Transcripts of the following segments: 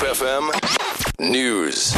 FM News.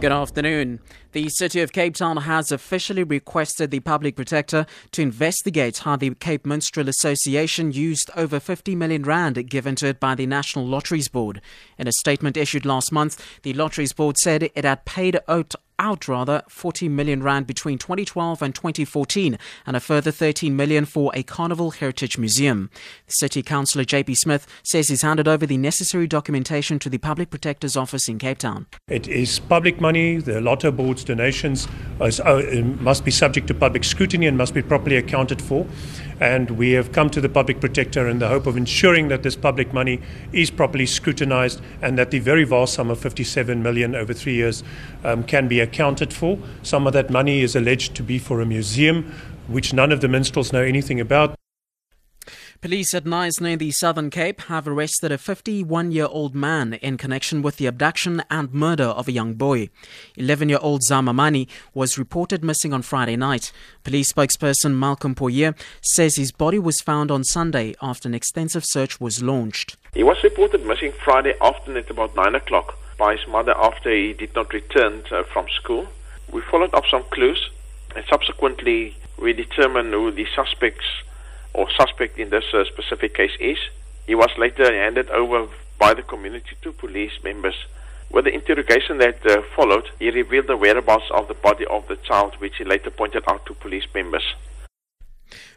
Good afternoon. The City of Cape Town has officially requested the Public Protector to investigate how the Cape Minstrel Association used over 50 million rand given to it by the National Lotteries Board. In a statement issued last month, the Lotteries Board said it had paid out out rather 40 million rand between 2012 and 2014 and a further 13 million for a Carnival Heritage Museum. City Councillor JP Smith says he's handed over the necessary documentation to the Public Protector's office in Cape Town. It is public money. The Lotto Board's donations uh, must be subject to public scrutiny and must be properly accounted for. And we have come to the Public Protector in the hope of ensuring that this public money is properly scrutinized and that the very vast sum of 57 million over three years um, can be accounted for. Some of that money is alleged to be for a museum, which none of the minstrels know anything about. Police at Knysna near the Southern Cape have arrested a 51 year old man in connection with the abduction and murder of a young boy. 11 year old Zamamani was reported missing on Friday night. Police spokesperson Malcolm Pojie says his body was found on Sunday after an extensive search was launched. He was reported missing Friday afternoon at about 9 o'clock by his mother after he did not return uh, from school. We followed up some clues and subsequently we determined who the suspects or suspect in this uh, specific case is. He was later handed over by the community to police members. With the interrogation that uh, followed, he revealed the whereabouts of the body of the child, which he later pointed out to police members.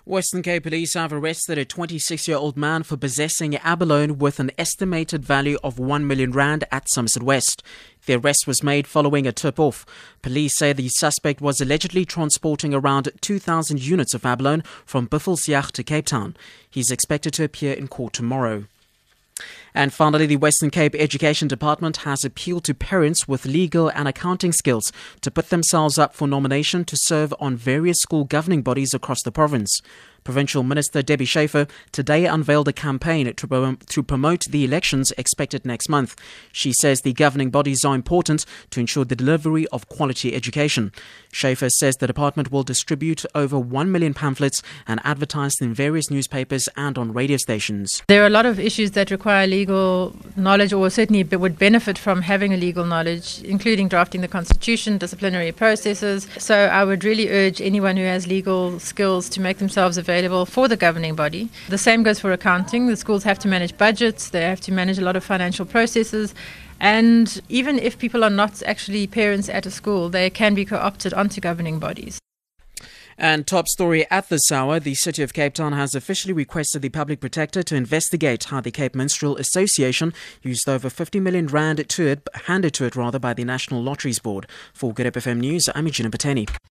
Western Cape police have arrested a 26 year old man for possessing abalone with an estimated value of 1 million rand at Somerset West. The arrest was made following a tip off. Police say the suspect was allegedly transporting around 2,000 units of abalone from Buffelsjag to Cape Town. He's expected to appear in court tomorrow. And finally, the Western Cape Education Department has appealed to parents with legal and accounting skills to put themselves up for nomination to serve on various school governing bodies across the province. Provincial Minister Debbie Schäfer today unveiled a campaign to, promote the elections expected next month. She says the governing bodies are important to ensure the delivery of quality education. Schäfer says the department will distribute over 1 million pamphlets and advertise in various newspapers and on radio stations. There are a lot of issues that require legal knowledge or certainly would benefit from having a legal knowledge, including drafting the constitution, disciplinary processes. So I would really urge anyone who has legal skills to make themselves available available for the governing body. The same goes for accounting. The schools have to manage budgets, they have to manage a lot of financial processes. And even if people are not actually parents at a school, they can be co opted onto governing bodies. And top story at this hour the City of Cape Town has officially requested the Public Protector to investigate how the Cape Minstrel Association used over 50 million rand to it, handed to it rather by the National Lotteries Board. For Good FM News, I'm Eugene Pateni.